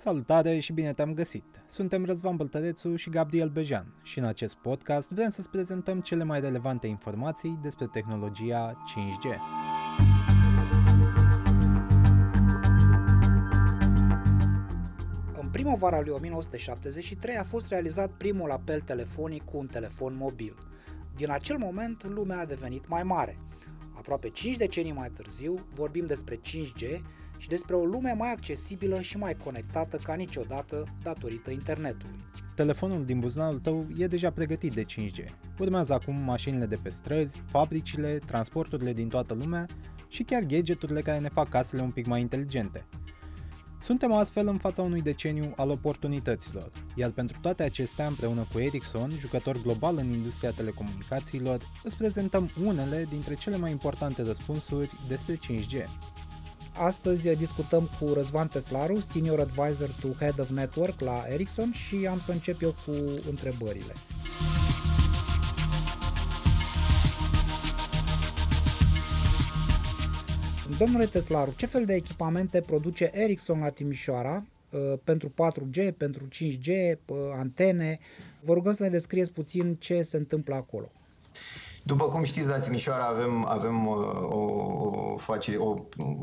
Salutare și bine te-am găsit! Suntem Răzvan Băltărețu și Gabriel Bejan și în acest podcast vrem să-ți prezentăm cele mai relevante informații despre tehnologia 5G. În primăvara lui 1973 a fost realizat primul apel telefonic cu un telefon mobil. Din acel moment, lumea a devenit mai mare. Aproape 5 decenii mai târziu, vorbim despre 5G și despre o lume mai accesibilă și mai conectată ca niciodată datorită internetului. Telefonul din buzunarul tău e deja pregătit de 5G. Urmează acum mașinile de pe străzi, fabricile, transporturile din toată lumea și chiar gadgeturile care ne fac casele un pic mai inteligente. Suntem astfel în fața unui deceniu al oportunităților, iar pentru toate acestea, împreună cu Ericsson, jucător global în industria telecomunicațiilor, îți prezentăm unele dintre cele mai importante răspunsuri despre 5G. Astăzi discutăm cu Răzvan Teslaru, Senior Advisor to Head of Network la Ericsson și am să încep eu cu întrebările. Domnule Teslaru, ce fel de echipamente produce Ericsson la Timișoara uh, pentru 4G, pentru 5G, uh, antene? Vă rugăm să ne descrieți puțin ce se întâmplă acolo. După cum știți, la Timișoara avem, avem uh, o, o, face, o,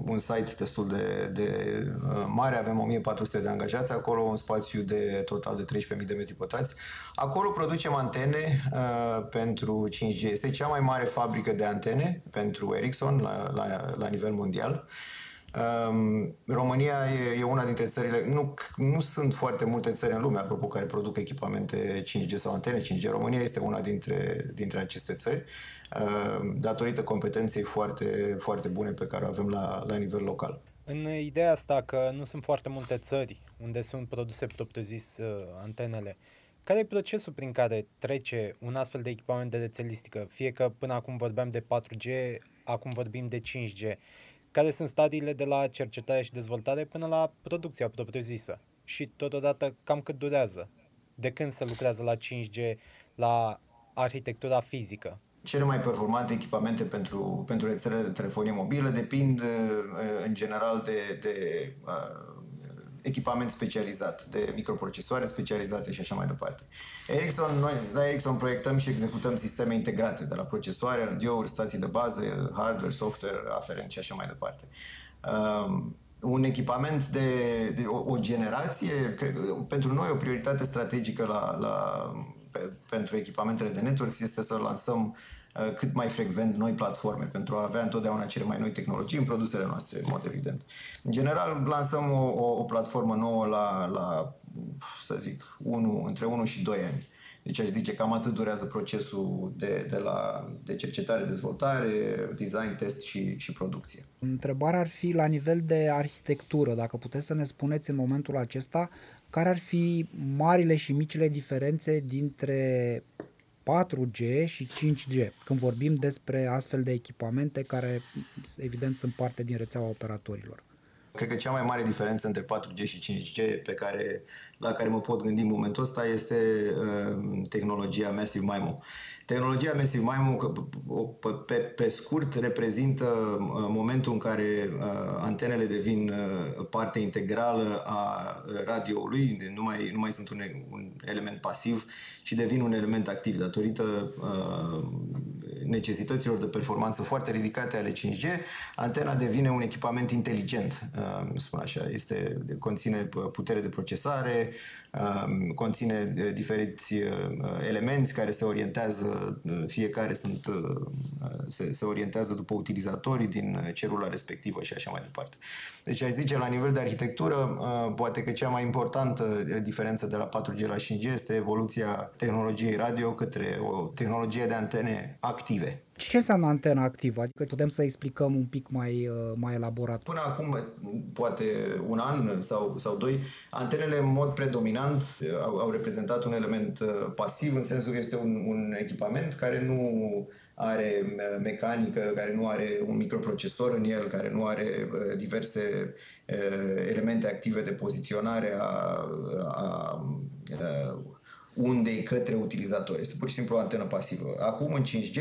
un site destul de, de uh, mare, avem 1400 de angajați acolo, un spațiu de total de 13.000 de metri pătrați. Acolo producem antene uh, pentru 5G. Este cea mai mare fabrică de antene pentru Ericsson la, la, la nivel mondial. Uh, Um, România e, e una dintre țările, nu, nu sunt foarte multe țări în lume, apropo, care produc echipamente 5G sau antene 5G. România este una dintre, dintre aceste țări, uh, datorită competenței foarte, foarte bune pe care o avem la, la nivel local. În ideea asta că nu sunt foarte multe țări unde sunt produse propriu-zis uh, antenele, care e procesul prin care trece un astfel de echipament de rețelistică? Fie că până acum vorbeam de 4G, acum vorbim de 5G care sunt stadiile de la cercetare și dezvoltare până la producția propriu-zisă și totodată cam cât durează, de când se lucrează la 5G, la arhitectura fizică. Cele mai performante echipamente pentru, pentru rețelele de telefonie mobilă depind în general de, de uh, echipament specializat, de microprocesoare specializate și așa mai departe. Ericsson, noi la Ericsson proiectăm și executăm sisteme integrate, de la procesoare, radiouri, stații de bază, hardware, software, aferent și așa mai departe. Um, un echipament de, de o, o generație, cred, pentru noi o prioritate strategică la, la, pe, pentru echipamentele de networks este să lansăm Uh, cât mai frecvent noi platforme pentru a avea întotdeauna cele mai noi tehnologii în produsele noastre, în mod evident. În general, lansăm o, o, o platformă nouă la, la, să zic, 1, între 1 și 2 ani. Deci aș zice cam atât durează procesul de, de, la, de cercetare, dezvoltare, design, test și, și producție. Întrebarea ar fi la nivel de arhitectură, dacă puteți să ne spuneți în momentul acesta care ar fi marile și micile diferențe dintre 4G și 5G, când vorbim despre astfel de echipamente care, evident, sunt parte din rețeaua operatorilor. Cred că cea mai mare diferență între 4G și 5G pe care, la care mă pot gândi în momentul ăsta este uh, tehnologia Massive MIMO. Tehnologia Massive MIMO, pe, pe scurt, reprezintă uh, momentul în care uh, antenele devin uh, parte integrală a radioului, nu mai, nu mai sunt un, un element pasiv, ci devin un element activ datorită uh, necesităților de performanță foarte ridicate ale 5G, antena devine un echipament inteligent, uh, spun așa, este, conține putere de procesare, uh, conține diferiți uh, elemente care se orientează, fiecare sunt, se, se orientează după utilizatorii din celula respectivă și așa mai departe. Deci aș zice, la nivel de arhitectură, poate că cea mai importantă diferență de la 4G la 5G este evoluția tehnologiei radio către o tehnologie de antene active. Ce înseamnă antena activă? Adică putem să explicăm un pic mai, uh, mai elaborat. Până acum, poate un an sau, sau doi, antenele în mod predominant au, au reprezentat un element uh, pasiv, în sensul că este un, un echipament care nu are uh, mecanică, care nu are un microprocesor în el, care nu are diverse elemente active de poziționare a, a, a undei către utilizator. Este pur și simplu o antenă pasivă. Acum, în 5G,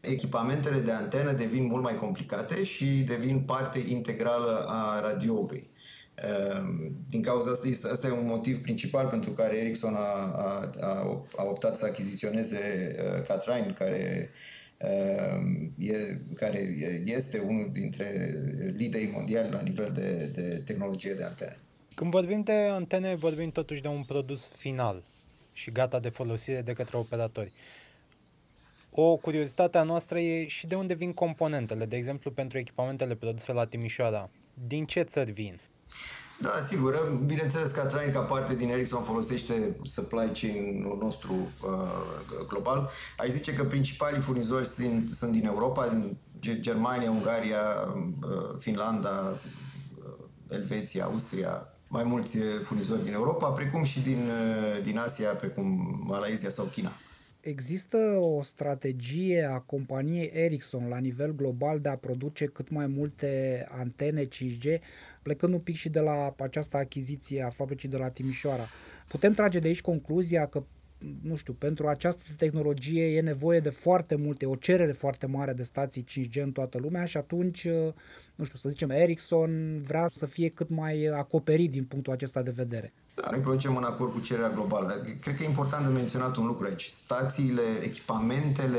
echipamentele de antenă devin mult mai complicate și devin parte integrală a radioului. Ehm, din cauza asta, este, asta e un motiv principal pentru care Ericsson a, a, a, a optat să achiziționeze uh, Catrain, care, ehm, e, care este unul dintre liderii mondiali la nivel de, de tehnologie de antene. Când vorbim de antene, vorbim totuși de un produs final și gata de folosire de către operatori. O curiozitate a noastră e și de unde vin componentele, de exemplu pentru echipamentele produse la Timișoara. Din ce țări vin? Da, sigur. Bineînțeles că Atraic, ca parte din Ericsson, folosește supply chain-ul nostru uh, global. Aș zice că principalii furnizori sunt, sunt din Europa, din Germania, Ungaria, uh, Finlanda, uh, Elveția, Austria, mai mulți furnizori din Europa, precum și din, uh, din Asia, precum Malaysia sau China. Există o strategie a companiei Ericsson la nivel global de a produce cât mai multe antene 5G, plecând un pic și de la această achiziție a fabricii de la Timișoara. Putem trage de aici concluzia că nu știu, pentru această tehnologie e nevoie de foarte multe, o cerere foarte mare de stații 5G în toată lumea și atunci, nu știu, să zicem, Ericsson vrea să fie cât mai acoperit din punctul acesta de vedere. Da, noi producem în acord cu cererea globală. Cred că e important de menționat un lucru aici. Stațiile, echipamentele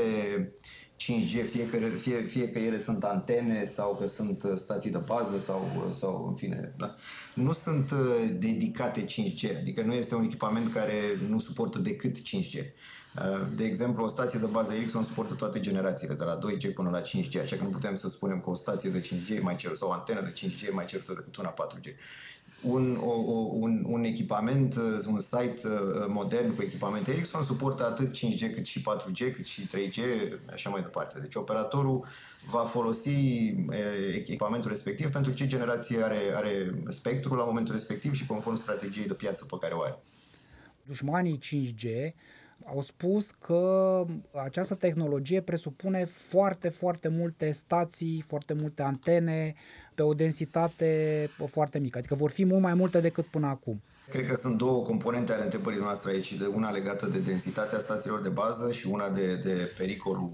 5G, fie că, fie, fie că ele sunt antene sau că sunt stații de bază sau, sau în fine, da? nu sunt uh, dedicate 5G, adică nu este un echipament care nu suportă decât 5G. Uh, de exemplu, o stație de bază Ericsson suportă toate generațiile, de la 2G până la 5G, așa că nu putem să spunem că o stație de 5G mai cer sau o antenă de 5G mai cerută decât una 4G un, o, un, un echipament, uh, un site uh, modern cu echipament Ericsson suportă atât 5G cât și 4G, cât și 3G, așa mai departe. Deci operatorul va folosi uh, echipamentul respectiv pentru ce generație are, are spectrul la momentul respectiv și conform strategiei de piață pe care o are. Dușmanii 5G au spus că această tehnologie presupune foarte, foarte multe stații, foarte multe antene, pe o densitate foarte mică, adică vor fi mult mai multe decât până acum. Cred că sunt două componente ale întrebării noastre aici, de una legată de densitatea stațiilor de bază și una de, de pericolul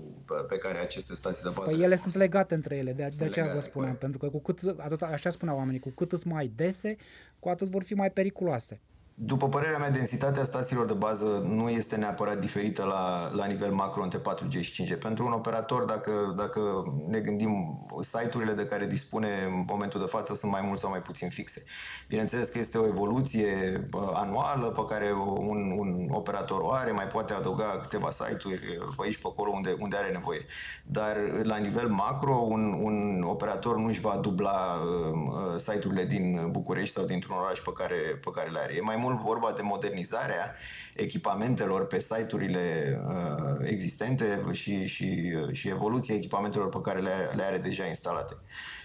pe care aceste stații de bază. Păi ele sunt legate între ele, de, de aceea vă spuneam, pentru că cu cât, atât, așa spuneau oamenii, cu cât sunt mai dese, cu atât vor fi mai periculoase. După părerea mea, densitatea stațiilor de bază nu este neapărat diferită la, la nivel macro între 4G și 5G. Pentru un operator, dacă, dacă ne gândim, site-urile de care dispune în momentul de față sunt mai mult sau mai puțin fixe. Bineînțeles că este o evoluție anuală pe care un, un operator o are, mai poate adăuga câteva site-uri pe aici, pe acolo, unde, unde are nevoie. Dar la nivel macro, un, un operator nu își va dubla uh, site-urile din București sau dintr-un oraș pe care, pe care le are. E mai mult mult vorba de modernizarea echipamentelor pe site-urile uh, existente și, și, și evoluția echipamentelor pe care le, le are deja instalate.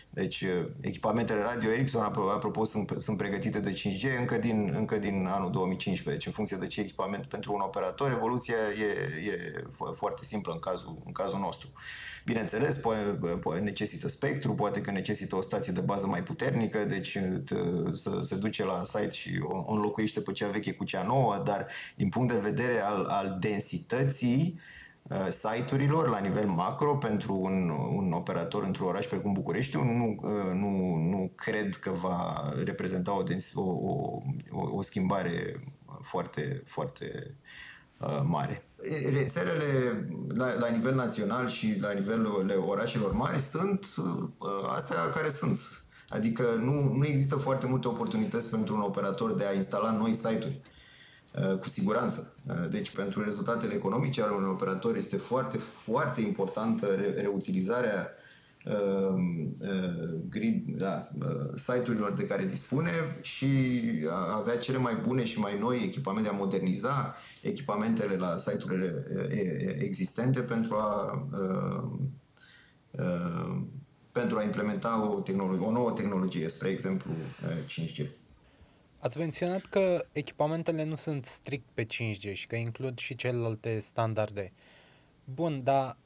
Deci, uh, echipamentele radio Ericsson, apropo, sunt, sunt pregătite de 5G încă din, încă din anul 2015. Deci, în funcție de ce echipament pentru un operator, evoluția e, e foarte simplă în cazul, în cazul nostru. Bineînțeles, poate, poate necesită spectru, poate că necesită o stație de bază mai puternică, deci să se duce la site și o înlocuiește pe cea veche cu cea nouă, dar din punct de vedere al, al densității, uh, site-urilor la nivel macro pentru un, un operator într-un oraș precum București, nu, uh, nu, nu cred că va reprezenta o, dens- o, o, o schimbare foarte, foarte uh, mare rețelele la, la nivel național și la nivelul orașelor mari sunt uh, astea care sunt. Adică nu, nu există foarte multe oportunități pentru un operator de a instala noi site-uri. Uh, cu siguranță. Uh, deci, pentru rezultatele economice ale unui operator este foarte, foarte importantă reutilizarea uh, uh, grid, da, uh, site-urilor de care dispune și a avea cele mai bune și mai noi echipamente, a moderniza echipamentele la site-urile existente pentru a, pentru a implementa o, tehnologie, o nouă tehnologie, spre exemplu 5G. Ați menționat că echipamentele nu sunt strict pe 5G și că includ și celelalte standarde. Bun, dar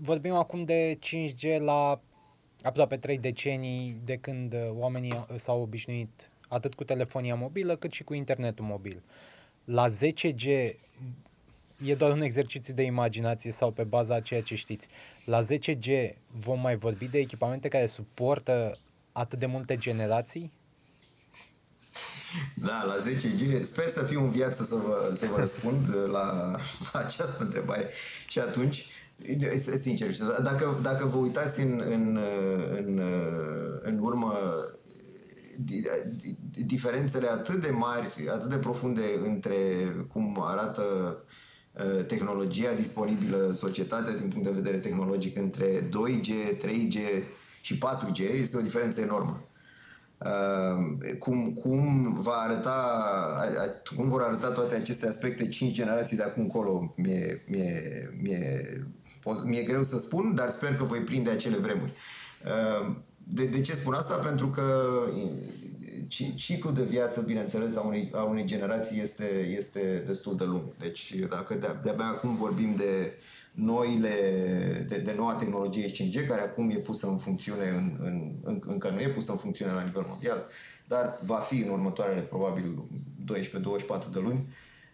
vorbim acum de 5G la aproape 3 decenii de când oamenii s-au obișnuit atât cu telefonia mobilă cât și cu internetul mobil. Uh, la 10G e doar un exercițiu de imaginație sau pe baza a ceea ce știți. La 10G vom mai vorbi de echipamente care suportă atât de multe generații? Da, la 10G. Sper să fiu în viață să vă, să vă răspund la, la această întrebare. Și atunci, sincer, dacă, dacă vă uitați în, în, în, în urmă diferențele atât de mari, atât de profunde între cum arată uh, tehnologia disponibilă societatea din punct de vedere tehnologic între 2G, 3G și 4G este o diferență enormă. Uh, cum, cum, va arăta, cum vor arăta toate aceste aspecte 5 generații de acum încolo, mie, mie, mie, mi-e greu să spun, dar sper că voi prinde acele vremuri. Uh, de, de ce spun asta? Pentru că ciclul de viață, bineînțeles, a unei, a unei generații este, este destul de lung. Deci dacă de, de-abia acum vorbim de noile, de, de noua tehnologie 5G, care acum e pusă în funcțiune, în, în, în, încă nu e pusă în funcțiune la nivel mondial, dar va fi în următoarele probabil 12-24 de luni,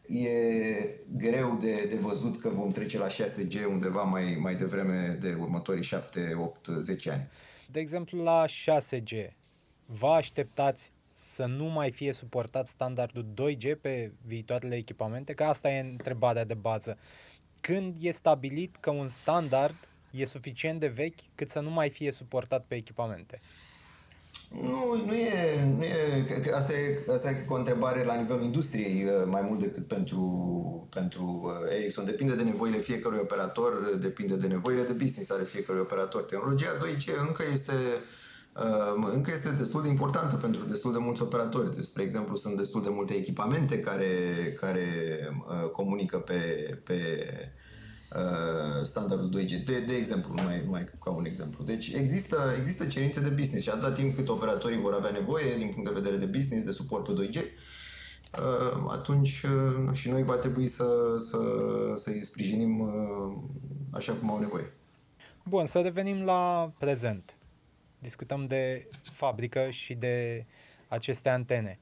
e greu de, de văzut că vom trece la 6G undeva mai, mai devreme de următorii 7, 8, 10 ani. De exemplu, la 6G, vă așteptați să nu mai fie suportat standardul 2G pe viitoarele echipamente? Că asta e întrebarea de bază. Când e stabilit că un standard e suficient de vechi cât să nu mai fie suportat pe echipamente? Nu, nu e, nu e asta, e asta e o întrebare la nivelul industriei uh, mai mult decât pentru, pentru uh, Ericsson. Depinde de nevoile fiecărui operator, depinde de nevoile de business ale fiecărui operator. Tehnologia 2G încă este uh, încă este destul de importantă pentru destul de mulți operatori. Spre exemplu, sunt destul de multe echipamente care, care comunică pe, pe Uh, standardul 2G, de, de exemplu, mai, mai ca un exemplu. Deci există, există cerințe de business și atâta timp cât operatorii vor avea nevoie din punct de vedere de business, de suport pe 2G, uh, atunci uh, și noi va trebui să, să, să-i sprijinim așa cum au nevoie. Bun, să revenim la prezent. Discutăm de fabrică și de aceste antene.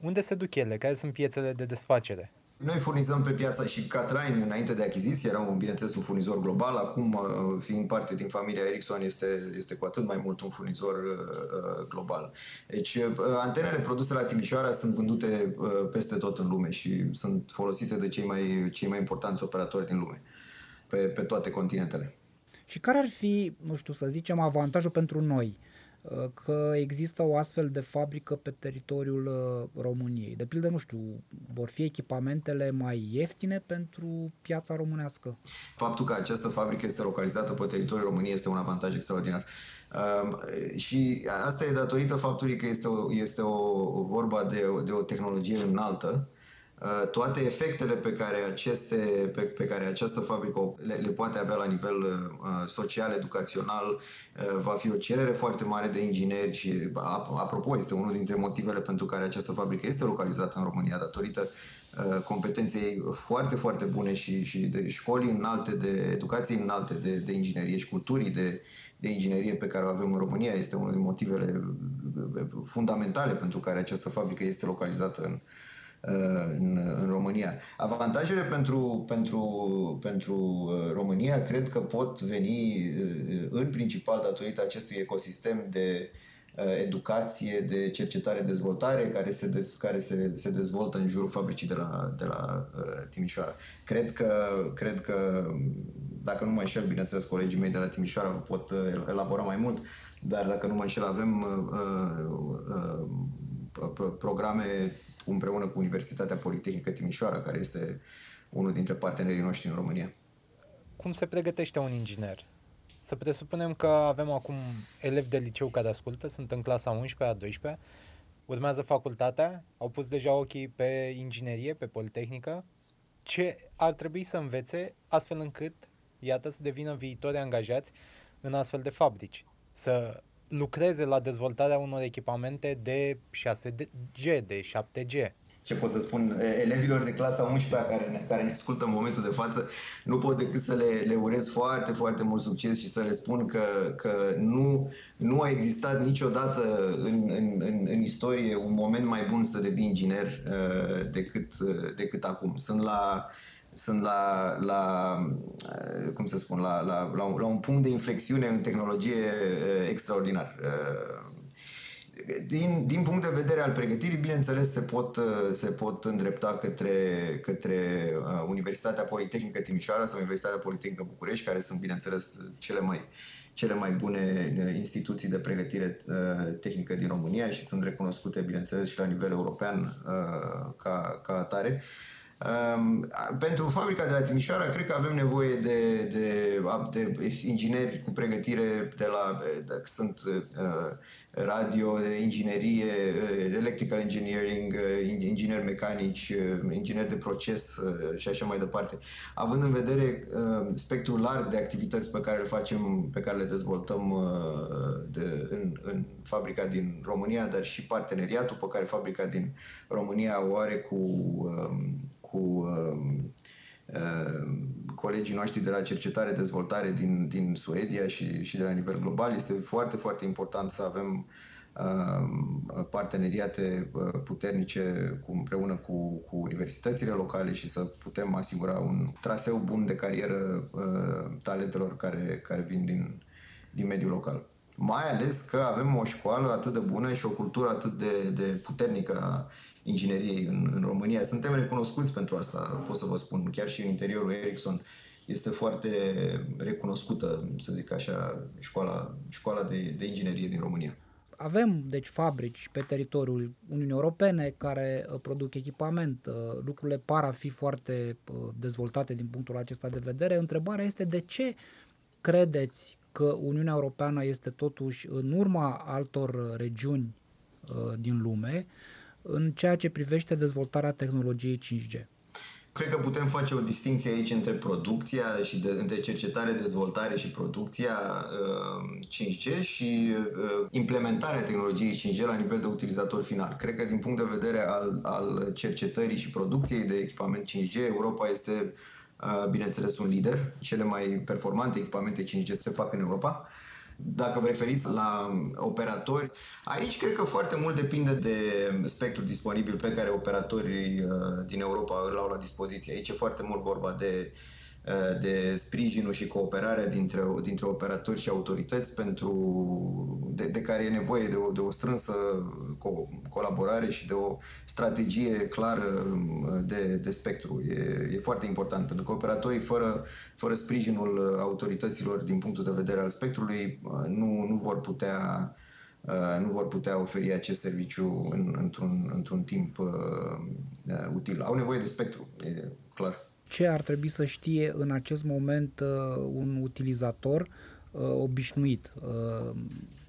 Unde se duc ele? Care sunt piețele de desfacere? Noi furnizăm pe piața și Catrain, înainte de achiziție, era un, bineînțeles un furnizor global, acum uh, fiind parte din familia Ericsson este, este cu atât mai mult un furnizor uh, global. Deci uh, antenele produse la Timișoara sunt vândute uh, peste tot în lume și sunt folosite de cei mai, cei mai importanți operatori din lume, pe, pe toate continentele. Și care ar fi, nu știu, să zicem, avantajul pentru noi? Uh, că există o astfel de fabrică pe teritoriul uh, României. De pildă, nu știu, vor fi echipamentele mai ieftine pentru piața românească? Faptul că această fabrică este localizată pe teritoriul României este un avantaj extraordinar. Um, și asta e datorită faptului că este o, este o vorba de, de o tehnologie înaltă, Uh, toate efectele pe care, aceste, pe, pe care această fabrică le, le poate avea la nivel uh, social, educațional, uh, va fi o cerere foarte mare de ingineri și, apropo, este unul dintre motivele pentru care această fabrică este localizată în România, datorită uh, competenței foarte, foarte bune și, și de școli înalte, de educație înalte, de, de inginerie și culturii de, de inginerie pe care o avem în România. Este unul din motivele uh, fundamentale pentru care această fabrică este localizată în, Uh, în, în România. Avantajele pentru, pentru, pentru uh, România cred că pot veni uh, în principal datorită acestui ecosistem de educație, de cercetare, dezvoltare care se, dez, care se, se dezvoltă în jurul fabricii de la, de la Timișoara. Cred că, cred că, dacă nu mă înșel, bineînțeles, colegii mei de la Timișoara pot elabora mai mult, dar dacă nu mă înșel, avem uh, uh, programe împreună cu Universitatea Politehnică Timișoara, care este unul dintre partenerii noștri în România. Cum se pregătește un inginer? Să presupunem că avem acum elevi de liceu care ascultă, sunt în clasa 11 a 12 urmează facultatea, au pus deja ochii pe inginerie, pe politehnică. Ce ar trebui să învețe astfel încât, iată, să devină viitori angajați în astfel de fabrici? Să lucreze la dezvoltarea unor echipamente de 6G, de 7G. Ce pot să spun elevilor de clasa 11 care ne, care ne ascultă în momentul de față, nu pot decât să le, le urez foarte, foarte mult succes și să le spun că, că nu, nu a existat niciodată în, în, în, în istorie un moment mai bun să devii inginer uh, decât, uh, decât acum. Sunt la sunt la, la eh, cum să spun, la, la, la, un, la un punct de inflexiune în tehnologie eh, extraordinar. Eh, din, din punct de vedere al pregătirii, bineînțeles, se pot, se pot îndrepta către, către Universitatea Politehnică Timișoara sau Universitatea Politehnică București, care sunt, bineînțeles, cele mai, cele mai bune instituții de pregătire tehnică din România și sunt recunoscute, bineînțeles, și la nivel european ca, ca atare. Um, pentru fabrica de la Timișoara, cred că avem nevoie de, de, de ingineri cu pregătire de la. De, sunt uh, radio, de inginerie, uh, electrical engineering, uh, ingineri mecanici, uh, ingineri de proces și așa mai departe. Având în vedere spectrul larg de activități pe care le facem, pe care le dezvoltăm de, în, în fabrica din România, dar și parteneriatul pe care fabrica din România o are cu, um, cu um, colegii noștri de la cercetare, dezvoltare din, din Suedia și, și de la nivel global. Este foarte, foarte important să avem uh, parteneriate uh, puternice cu, împreună cu, cu universitățile locale și să putem asigura un traseu bun de carieră uh, talentelor care, care vin din, din mediul local. Mai ales că avem o școală atât de bună și o cultură atât de, de puternică a ingineriei în, în România. Suntem recunoscuți pentru asta, pot să vă spun. Chiar și în interiorul Ericsson este foarte recunoscută, să zic așa, școala, școala de, de inginerie din România. Avem, deci, fabrici pe teritoriul Uniunii Europene care uh, produc echipament. Uh, lucrurile par a fi foarte uh, dezvoltate din punctul acesta de vedere. Întrebarea este de ce credeți că Uniunea Europeană este totuși în urma altor regiuni din lume în ceea ce privește dezvoltarea tehnologiei 5G. Cred că putem face o distinție aici între producția și de, între cercetare, dezvoltare și producția uh, 5G și uh, implementarea tehnologiei 5G la nivel de utilizator final. Cred că din punct de vedere al, al cercetării și producției de echipament 5G, Europa este, uh, bineînțeles, un lider. Cele mai performante echipamente 5G se fac în Europa. Dacă vă referiți la operatori, aici cred că foarte mult depinde de spectrul disponibil pe care operatorii uh, din Europa îl au la dispoziție. Aici e foarte mult vorba de uh, de sprijinul și cooperarea dintre, dintre operatori și autorități pentru, de, de care e nevoie de o, de o strânsă co- colaborare și de o strategie clară uh, de, de spectru. E, e foarte important, pentru că operatorii fără, fără sprijinul autorităților din punctul de vedere al spectrului nu, nu vor putea nu vor putea oferi acest serviciu în, într-un, într-un timp uh, util. Au nevoie de spectru, e clar. Ce ar trebui să știe în acest moment uh, un utilizator uh, obișnuit? Uh,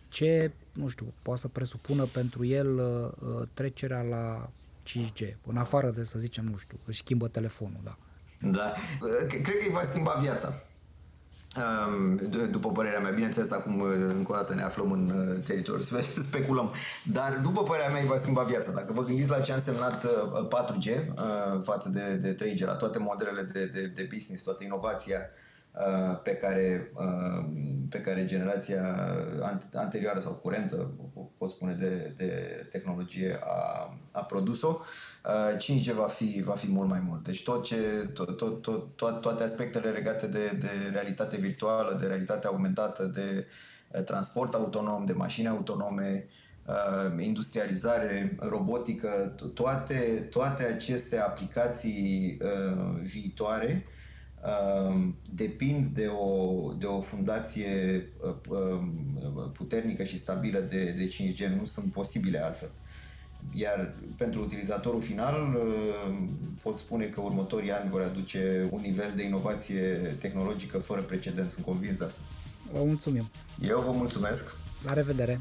ce, nu știu, poate să presupună pentru el uh, trecerea la 5G, în afară de, să zicem, nu știu, își schimbă telefonul, da. Da, cred că îi va schimba viața după părerea mea, bineînțeles, acum uh, încă o dată ne aflăm în uh, teritoriu, speculăm, dar după părerea mea îi va schimba viața. Dacă vă gândiți la ce a însemnat 4G uh, față de, de 3G, la toate modelele de, de, de business, toată inovația pe care, pe care generația anterioară sau curentă, pot spune, de, de tehnologie a, a produs-o, 5G uh, va fi, va fi mult mai mult. Deci tot ce, tot, tot, tot, to- toate aspectele legate de, de realitate virtuală, de realitate aumentată, de uh, transport autonom, de mașini autonome, uh, industrializare, robotică, toate, toate aceste aplicații viitoare depind de o, de o fundație um, puternică și stabilă de, de 5G, nu sunt posibile altfel. Iar pentru utilizatorul final uh, pot spune că următorii ani vor aduce un nivel de inovație tehnologică fără precedent, sunt convins de asta. Vă mulțumim! Eu vă mulțumesc! La revedere!